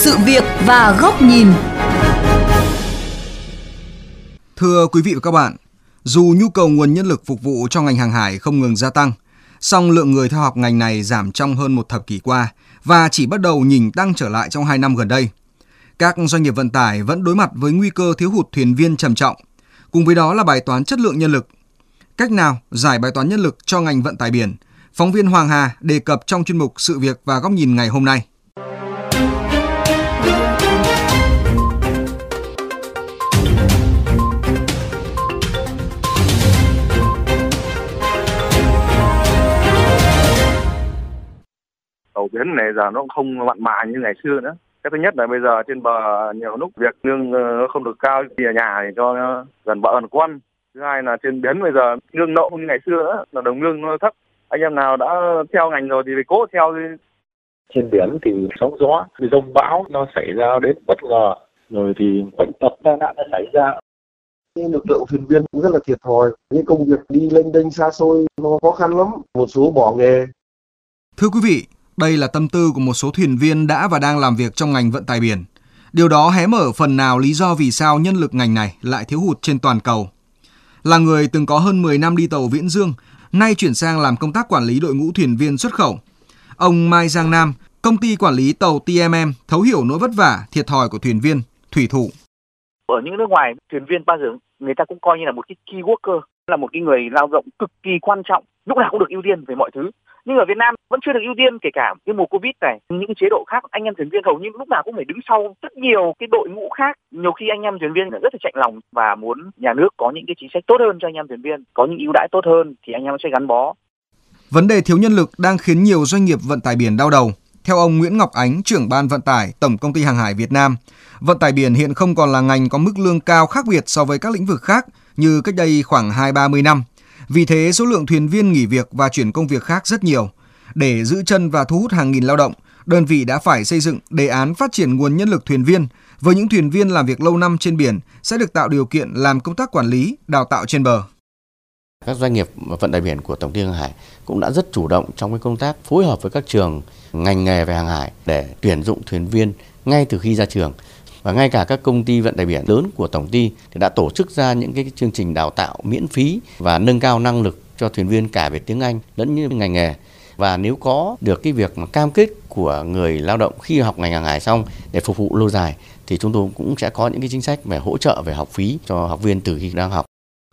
sự việc và góc nhìn. Thưa quý vị và các bạn, dù nhu cầu nguồn nhân lực phục vụ cho ngành hàng hải không ngừng gia tăng, song lượng người theo học ngành này giảm trong hơn một thập kỷ qua và chỉ bắt đầu nhìn tăng trở lại trong 2 năm gần đây. Các doanh nghiệp vận tải vẫn đối mặt với nguy cơ thiếu hụt thuyền viên trầm trọng, cùng với đó là bài toán chất lượng nhân lực. Cách nào giải bài toán nhân lực cho ngành vận tải biển? Phóng viên Hoàng Hà đề cập trong chuyên mục Sự việc và góc nhìn ngày hôm nay. Tàu biến này giờ nó cũng không mặn mà như ngày xưa nữa. Cái thứ nhất là bây giờ trên bờ nhiều lúc việc lương ờ, không được cao thì ở nhà thì cho gần vợ gần con. Thứ hai là trên biến bây giờ lương nộ như ngày xưa nữa là đồng lương nó thấp. Anh em nào đã theo ngành rồi thì phải cố theo đi. Trên biển thì sóng gió rông bão nó xảy ra đến bất ngờ. Rồi thì bệnh tật tai nạn nó xảy ra. Lực lượng thuyền viên cũng rất là thiệt thòi. Những công việc đi lênh đênh xa xôi nó khó khăn lắm. Một số bỏ nghề. Thưa quý vị, đây là tâm tư của một số thuyền viên đã và đang làm việc trong ngành vận tải biển. Điều đó hé mở phần nào lý do vì sao nhân lực ngành này lại thiếu hụt trên toàn cầu. Là người từng có hơn 10 năm đi tàu Viễn Dương, nay chuyển sang làm công tác quản lý đội ngũ thuyền viên xuất khẩu. Ông Mai Giang Nam, công ty quản lý tàu TMM thấu hiểu nỗi vất vả, thiệt thòi của thuyền viên, thủy thủ. ở những nước ngoài thuyền viên bao giờ người ta cũng coi như là một cái key worker là một cái người lao động cực kỳ quan trọng lúc nào cũng được ưu tiên về mọi thứ nhưng ở Việt Nam vẫn chưa được ưu tiên kể cả cái mùa Covid này những chế độ khác anh em thuyền viên hầu như lúc nào cũng phải đứng sau rất nhiều cái đội ngũ khác nhiều khi anh em thuyền viên rất là chạy lòng và muốn nhà nước có những cái chính sách tốt hơn cho anh em thuyền viên có những ưu đãi tốt hơn thì anh em sẽ gắn bó Vấn đề thiếu nhân lực đang khiến nhiều doanh nghiệp vận tải biển đau đầu. Theo ông Nguyễn Ngọc Ánh, trưởng ban vận tải Tổng công ty Hàng hải Việt Nam, vận tải biển hiện không còn là ngành có mức lương cao khác biệt so với các lĩnh vực khác như cách đây khoảng 2-30 năm. Vì thế, số lượng thuyền viên nghỉ việc và chuyển công việc khác rất nhiều. Để giữ chân và thu hút hàng nghìn lao động, đơn vị đã phải xây dựng đề án phát triển nguồn nhân lực thuyền viên. Với những thuyền viên làm việc lâu năm trên biển sẽ được tạo điều kiện làm công tác quản lý, đào tạo trên bờ. Các doanh nghiệp vận tải biển của Tổng ty Hàng hải cũng đã rất chủ động trong cái công tác phối hợp với các trường ngành nghề về hàng hải để tuyển dụng thuyền viên ngay từ khi ra trường. Và ngay cả các công ty vận tải biển lớn của tổng ty thì đã tổ chức ra những cái chương trình đào tạo miễn phí và nâng cao năng lực cho thuyền viên cả về tiếng Anh lẫn như ngành nghề. Và nếu có được cái việc mà cam kết của người lao động khi học ngành hàng hải xong để phục vụ lâu dài thì chúng tôi cũng sẽ có những cái chính sách về hỗ trợ về học phí cho học viên từ khi đang học.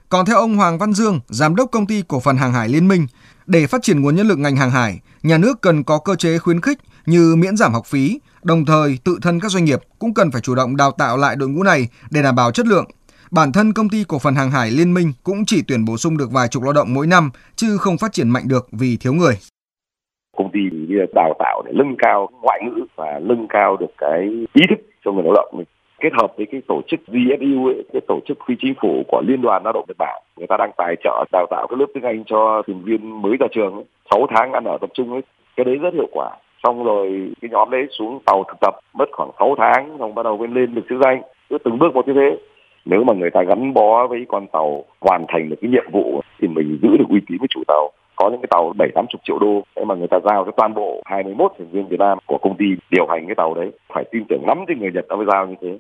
Còn theo ông Hoàng Văn Dương, giám đốc công ty cổ phần hàng hải Liên minh, để phát triển nguồn nhân lực ngành hàng hải, nhà nước cần có cơ chế khuyến khích như miễn giảm học phí, đồng thời tự thân các doanh nghiệp cũng cần phải chủ động đào tạo lại đội ngũ này để đảm bảo chất lượng. Bản thân công ty cổ phần hàng hải Liên minh cũng chỉ tuyển bổ sung được vài chục lao động mỗi năm chứ không phát triển mạnh được vì thiếu người. công ty đào tạo để nâng cao ngoại ngữ và nâng cao được cái ý thức cho người lao động mình kết hợp với cái tổ chức GFU ấy, cái tổ chức phi chính phủ của Liên đoàn Lao động Nhật Bản người ta đang tài trợ đào tạo cái lớp tiếng Anh cho thuyền viên mới ra trường ấy. 6 tháng ăn ở tập trung ấy cái đấy rất hiệu quả xong rồi cái nhóm đấy xuống tàu thực tập mất khoảng 6 tháng xong bắt đầu bên lên được chức danh. Cứ từng bước một như thế. Nếu mà người ta gắn bó với con tàu hoàn thành được cái nhiệm vụ thì mình giữ được uy tín với chủ tàu. Có những cái tàu bảy tám chục triệu đô. Thế mà người ta giao cho toàn bộ 21 thành viên Việt Nam của công ty điều hành cái tàu đấy phải tin tưởng lắm thì người Nhật nó mới giao như thế.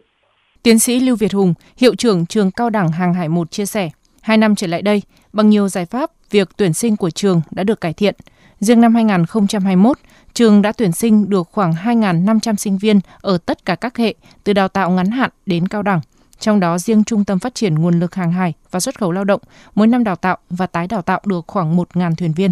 Tiến sĩ Lưu Việt Hùng, hiệu trưởng trường cao đẳng hàng hải 1 chia sẻ, hai năm trở lại đây, bằng nhiều giải pháp, việc tuyển sinh của trường đã được cải thiện. Riêng năm 2021, trường đã tuyển sinh được khoảng 2.500 sinh viên ở tất cả các hệ, từ đào tạo ngắn hạn đến cao đẳng. Trong đó riêng Trung tâm Phát triển Nguồn lực Hàng hải và Xuất khẩu Lao động mỗi năm đào tạo và tái đào tạo được khoảng 1.000 thuyền viên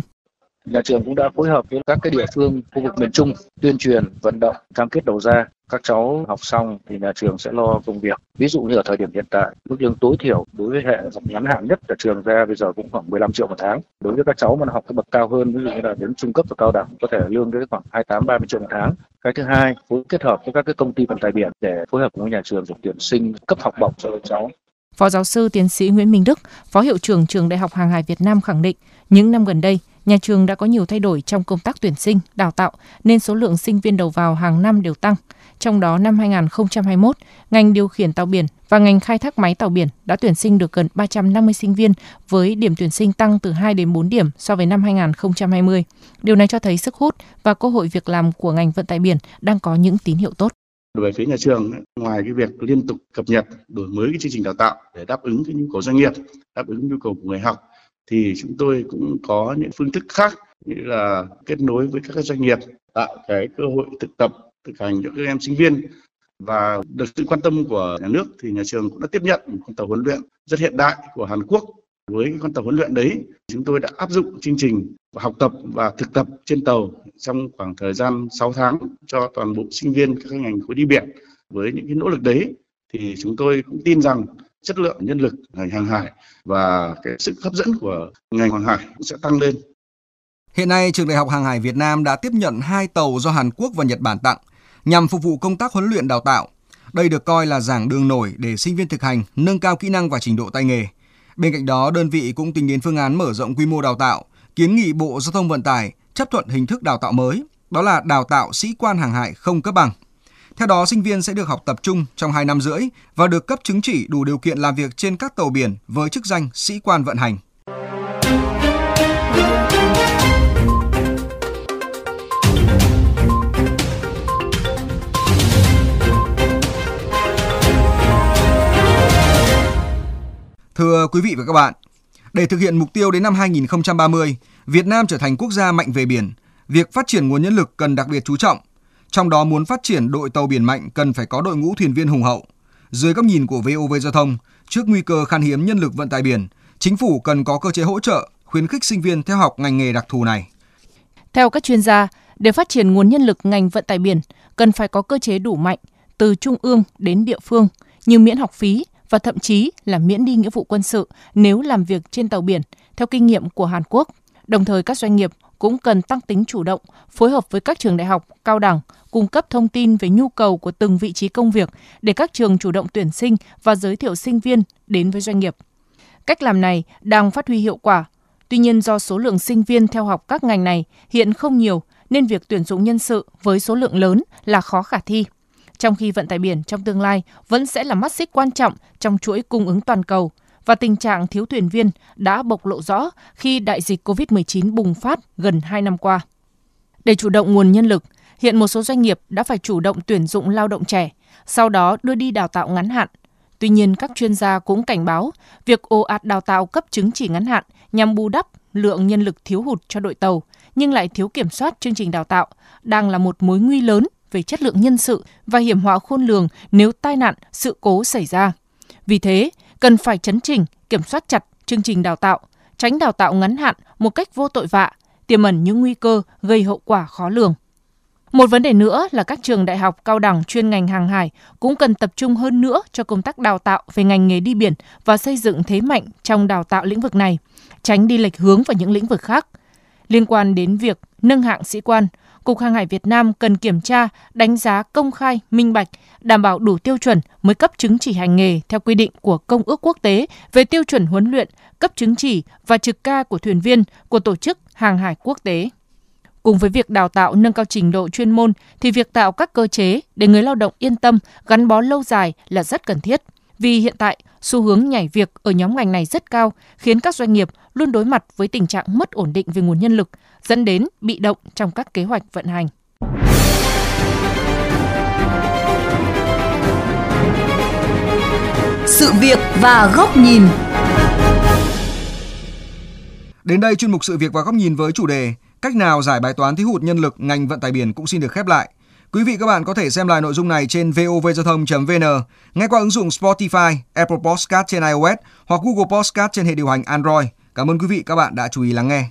nhà trường cũng đã phối hợp với các cái địa phương khu vực miền Trung tuyên truyền vận động cam kết đầu ra. Các cháu học xong thì nhà trường sẽ lo công việc. Ví dụ như ở thời điểm hiện tại mức lương tối thiểu đối với hệ học ngắn hạn nhất ở trường ra bây giờ cũng khoảng 15 triệu một tháng. Đối với các cháu mà học cái bậc cao hơn ví dụ như là đến trung cấp và cao đẳng có thể lương đến khoảng 28 30 triệu một tháng. Cái thứ hai phối kết hợp với các cái công ty vận tải biển để phối hợp với nhà trường để tuyển sinh cấp học bổng cho các cháu. Phó giáo sư tiến sĩ Nguyễn Minh Đức, Phó hiệu trưởng trường Đại học Hàng hải Việt Nam khẳng định, những năm gần đây, nhà trường đã có nhiều thay đổi trong công tác tuyển sinh, đào tạo nên số lượng sinh viên đầu vào hàng năm đều tăng. Trong đó năm 2021, ngành điều khiển tàu biển và ngành khai thác máy tàu biển đã tuyển sinh được gần 350 sinh viên với điểm tuyển sinh tăng từ 2 đến 4 điểm so với năm 2020. Điều này cho thấy sức hút và cơ hội việc làm của ngành vận tải biển đang có những tín hiệu tốt. về phía nhà trường ngoài cái việc liên tục cập nhật đổi mới cái chương trình đào tạo để đáp ứng cái nhu cầu doanh nghiệp đáp ứng nhu cầu của người học thì chúng tôi cũng có những phương thức khác như là kết nối với các doanh nghiệp, tạo cái cơ hội thực tập, thực hành cho các em sinh viên. Và được sự quan tâm của nhà nước thì nhà trường cũng đã tiếp nhận một con tàu huấn luyện rất hiện đại của Hàn Quốc. Với cái con tàu huấn luyện đấy, chúng tôi đã áp dụng chương trình học tập và thực tập trên tàu trong khoảng thời gian 6 tháng cho toàn bộ sinh viên các ngành khối đi biển. Với những cái nỗ lực đấy thì chúng tôi cũng tin rằng chất lượng nhân lực ngành hàng hải và cái sức hấp dẫn của ngành hàng hải cũng sẽ tăng lên. Hiện nay, Trường Đại học Hàng hải Việt Nam đã tiếp nhận hai tàu do Hàn Quốc và Nhật Bản tặng nhằm phục vụ công tác huấn luyện đào tạo. Đây được coi là giảng đường nổi để sinh viên thực hành, nâng cao kỹ năng và trình độ tay nghề. Bên cạnh đó, đơn vị cũng tính đến phương án mở rộng quy mô đào tạo, kiến nghị Bộ Giao thông Vận tải chấp thuận hình thức đào tạo mới, đó là đào tạo sĩ quan hàng hải không cấp bằng. Theo đó, sinh viên sẽ được học tập trung trong 2 năm rưỡi và được cấp chứng chỉ đủ điều kiện làm việc trên các tàu biển với chức danh sĩ quan vận hành. Thưa quý vị và các bạn, để thực hiện mục tiêu đến năm 2030, Việt Nam trở thành quốc gia mạnh về biển, việc phát triển nguồn nhân lực cần đặc biệt chú trọng. Trong đó muốn phát triển đội tàu biển mạnh cần phải có đội ngũ thuyền viên hùng hậu. Dưới góc nhìn của VOV Giao thông, trước nguy cơ khan hiếm nhân lực vận tải biển, chính phủ cần có cơ chế hỗ trợ, khuyến khích sinh viên theo học ngành nghề đặc thù này. Theo các chuyên gia, để phát triển nguồn nhân lực ngành vận tải biển, cần phải có cơ chế đủ mạnh từ trung ương đến địa phương như miễn học phí và thậm chí là miễn đi nghĩa vụ quân sự nếu làm việc trên tàu biển theo kinh nghiệm của Hàn Quốc. Đồng thời các doanh nghiệp cũng cần tăng tính chủ động, phối hợp với các trường đại học, cao đẳng, cung cấp thông tin về nhu cầu của từng vị trí công việc để các trường chủ động tuyển sinh và giới thiệu sinh viên đến với doanh nghiệp. Cách làm này đang phát huy hiệu quả. Tuy nhiên do số lượng sinh viên theo học các ngành này hiện không nhiều nên việc tuyển dụng nhân sự với số lượng lớn là khó khả thi. Trong khi vận tải biển trong tương lai vẫn sẽ là mắt xích quan trọng trong chuỗi cung ứng toàn cầu và tình trạng thiếu thuyền viên đã bộc lộ rõ khi đại dịch COVID-19 bùng phát gần 2 năm qua. Để chủ động nguồn nhân lực, hiện một số doanh nghiệp đã phải chủ động tuyển dụng lao động trẻ, sau đó đưa đi đào tạo ngắn hạn. Tuy nhiên, các chuyên gia cũng cảnh báo việc ồ ạt đào tạo cấp chứng chỉ ngắn hạn nhằm bù đắp lượng nhân lực thiếu hụt cho đội tàu, nhưng lại thiếu kiểm soát chương trình đào tạo, đang là một mối nguy lớn về chất lượng nhân sự và hiểm họa khôn lường nếu tai nạn, sự cố xảy ra. Vì thế, cần phải chấn chỉnh, kiểm soát chặt chương trình đào tạo, tránh đào tạo ngắn hạn một cách vô tội vạ, tiềm ẩn những nguy cơ gây hậu quả khó lường. Một vấn đề nữa là các trường đại học cao đẳng chuyên ngành hàng hải cũng cần tập trung hơn nữa cho công tác đào tạo về ngành nghề đi biển và xây dựng thế mạnh trong đào tạo lĩnh vực này, tránh đi lệch hướng vào những lĩnh vực khác. Liên quan đến việc nâng hạng sĩ quan, Cục Hàng hải Việt Nam cần kiểm tra, đánh giá công khai, minh bạch, đảm bảo đủ tiêu chuẩn mới cấp chứng chỉ hành nghề theo quy định của Công ước quốc tế về tiêu chuẩn huấn luyện, cấp chứng chỉ và trực ca của thuyền viên của Tổ chức Hàng hải Quốc tế. Cùng với việc đào tạo nâng cao trình độ chuyên môn thì việc tạo các cơ chế để người lao động yên tâm, gắn bó lâu dài là rất cần thiết. Vì hiện tại, xu hướng nhảy việc ở nhóm ngành này rất cao, khiến các doanh nghiệp luôn đối mặt với tình trạng mất ổn định về nguồn nhân lực, dẫn đến bị động trong các kế hoạch vận hành. Sự việc và góc nhìn Đến đây chuyên mục sự việc và góc nhìn với chủ đề Cách nào giải bài toán thiếu hụt nhân lực ngành vận tải biển cũng xin được khép lại. Quý vị các bạn có thể xem lại nội dung này trên vovgiao thông.vn, nghe qua ứng dụng Spotify, Apple Podcast trên iOS hoặc Google Podcast trên hệ điều hành Android. Cảm ơn quý vị các bạn đã chú ý lắng nghe.